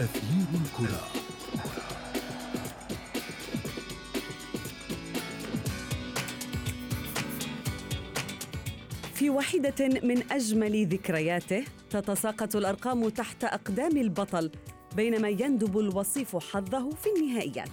أثير الكرة. في واحدة من أجمل ذكرياته تتساقط الأرقام تحت أقدام البطل بينما يندب الوصيف حظه في النهائيات.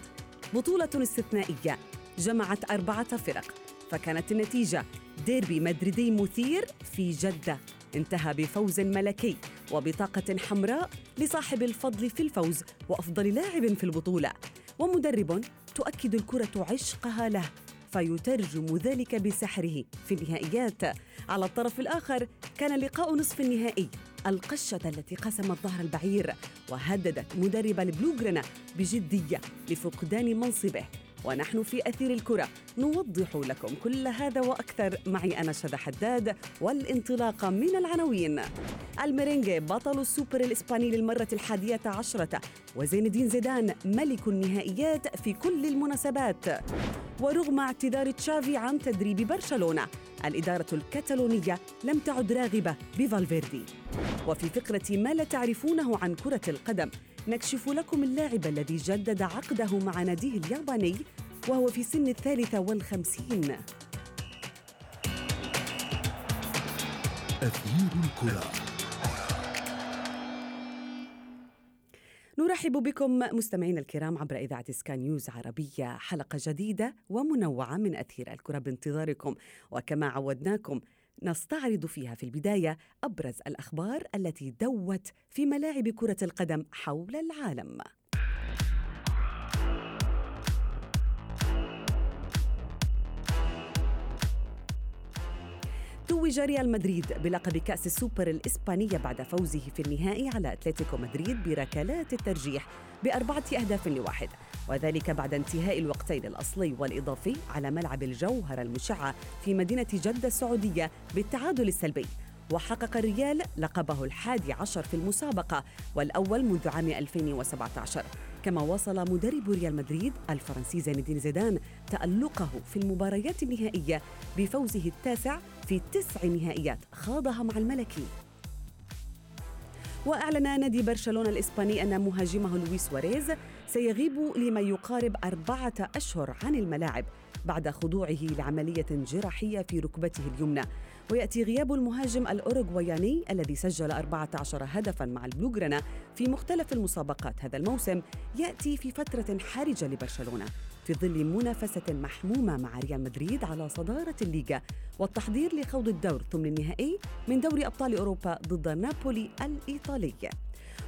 بطولة استثنائية جمعت أربعة فرق فكانت النتيجة ديربي مدريدي مثير في جدة انتهى بفوز ملكي. وبطاقة حمراء لصاحب الفضل في الفوز وأفضل لاعب في البطولة. ومدرب تؤكد الكرة عشقها له فيترجم ذلك بسحره في النهائيات. على الطرف الآخر كان لقاء نصف النهائي القشة التي قسمت ظهر البعير وهددت مدرب البلوغرنا بجدية لفقدان منصبه. ونحن في أثير الكرة. نوضح لكم كل هذا وأكثر معي أنا شذى حداد والانطلاق من العناوين. الميرينجي بطل السوبر الإسباني للمرة الحادية عشرة وزين الدين زيدان ملك النهائيات في كل المناسبات. ورغم اعتذار تشافي عن تدريب برشلونة الإدارة الكتالونية لم تعد راغبة بفالفيردي. وفي فقرة ما لا تعرفونه عن كرة القدم نكشف لكم اللاعب الذي جدد عقده مع ناديه الياباني وهو في سن الثالثة والخمسين. أثير الكرة. نرحب بكم مستمعينا الكرام عبر إذاعة سكاي نيوز عربية حلقة جديدة ومنوعة من أثير الكرة بانتظاركم. وكما عودناكم نستعرض فيها في البداية أبرز الأخبار التي دوت في ملاعب كرة القدم حول العالم. توج ريال مدريد بلقب كأس السوبر الإسبانية بعد فوزه في النهائي على أتلتيكو مدريد بركلات الترجيح بأربعة أهداف لواحد. وذلك بعد انتهاء الوقتين الأصلي والإضافي على ملعب الجوهرة المشعة في مدينة جدة السعودية بالتعادل السلبي. وحقق الريال لقبه الحادي عشر في المسابقة والأول منذ عام 2017 كما واصل مدرب ريال مدريد الفرنسي زين الدين زيدان تألقه في المباريات النهائية بفوزه التاسع في تسع نهائيات خاضها مع الملكي. وأعلن نادي برشلونة الإسباني أن مهاجمه لويس سواريز سيغيب لما يقارب أربعة أشهر عن الملاعب بعد خضوعه لعملية جراحية في ركبته اليمنى. ويأتي غياب المهاجم الأوروغواياني الذي سجل 14 هدفا مع البلوغرانا في مختلف المسابقات هذا الموسم. يأتي في فترة حرجة لبرشلونة في ظل منافسة محمومة مع ريال مدريد على صدارة الليغا. والتحضير لخوض الدور ثم النهائي من دوري أبطال أوروبا ضد نابولي الإيطالي.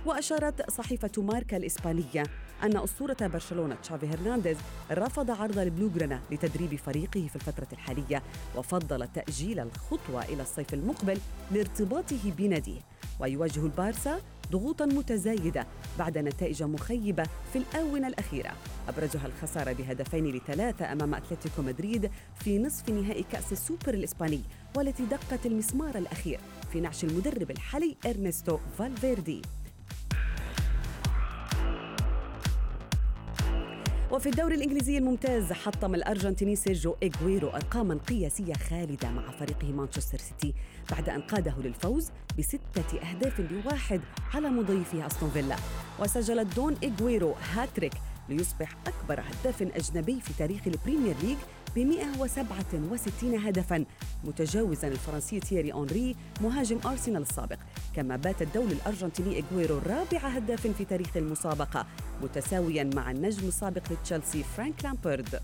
وأشارت صحيفة ماركا الإسبانية أن أسطورة برشلونة تشافي هرنانديز رفض عرض البلوغرانا لتدريب فريقه في الفترة الحالية وفضل تأجيل الخطوة إلى الصيف المقبل لارتباطه بناديه. ويواجه البارسا ضغوطا متزايدة بعد نتائج مخيبة في الآونة الأخيرة. أبرزها الخسارة بهدفين لثلاثة أمام أتلتيكو مدريد في نصف نهائي كأس السوبر الإسباني والتي دقت المسمار الأخير في نعش المدرب الحالي إرنستو فالفيردي. وفي الدوري الإنجليزي الممتاز حطم الأرجنتيني سيرجيو إيغويرو أرقاما قياسية خالدة مع فريقه مانشستر سيتي بعد أن قاده للفوز بستة أهداف لواحد على مضيفه أستون فيلا. وسجل كون إيغويرو هاتريك ليصبح أكبر هداف أجنبي في تاريخ البريمير ليج ب 167 هدفا متجاوزا الفرنسي تيري أونري مهاجم أرسنال السابق. كما بات الدولي الأرجنتيني إغويرو رابع هداف في تاريخ المسابقة متساويا مع النجم السابق لتشيلسي فرانك لامبرد.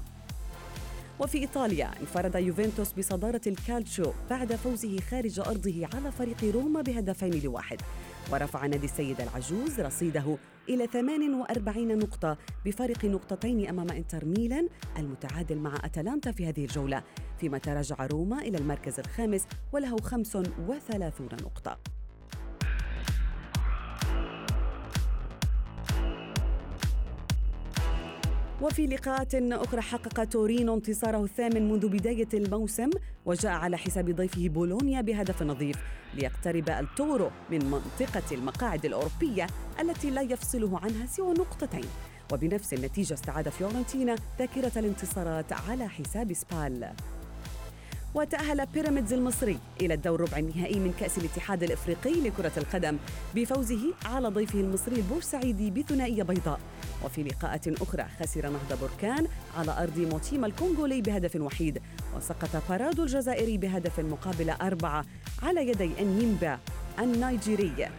وفي إيطاليا انفرد يوفنتوس بصدارة الكالتشو بعد فوزه خارج أرضه على فريق روما بهدفين لواحد. ورفع نادي السيد العجوز رصيده إلى 48 نقطة بفارق نقطتين أمام إنتر ميلان المتعادل مع أتلانتا في هذه الجولة فيما تراجع روما إلى المركز الخامس وله 35 نقطة. وفي لقاءات أخرى حقق تورينو انتصاره الثامن منذ بداية الموسم وجاء على حساب ضيفه بولونيا بهدف نظيف ليقترب التورو من منطقة المقاعد الأوروبية التي لا يفصله عنها سوى نقطتين. وبنفس النتيجة استعاد فيورنتينا ذاكرة الانتصارات على حساب سبال. وتأهل بيراميدز المصري إلى الدور ربع النهائي من كأس الاتحاد الإفريقي لكرة القدم بفوزه على ضيفه المصري البورسعيدي بثنائية بيضاء. وفي لقاءات أخرى خسر نهضة بركان على أرض موتيما الكونغولي بهدف وحيد وسقط بارادو الجزائري بهدف مقابل أربعة على يدي النيمبا النيجيري.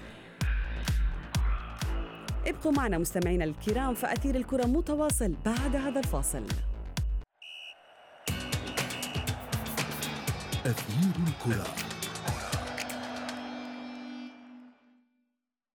ابقوا معنا مستمعينا الكرام فأثير الكرة متواصل بعد هذا الفاصل. أثير الكرة.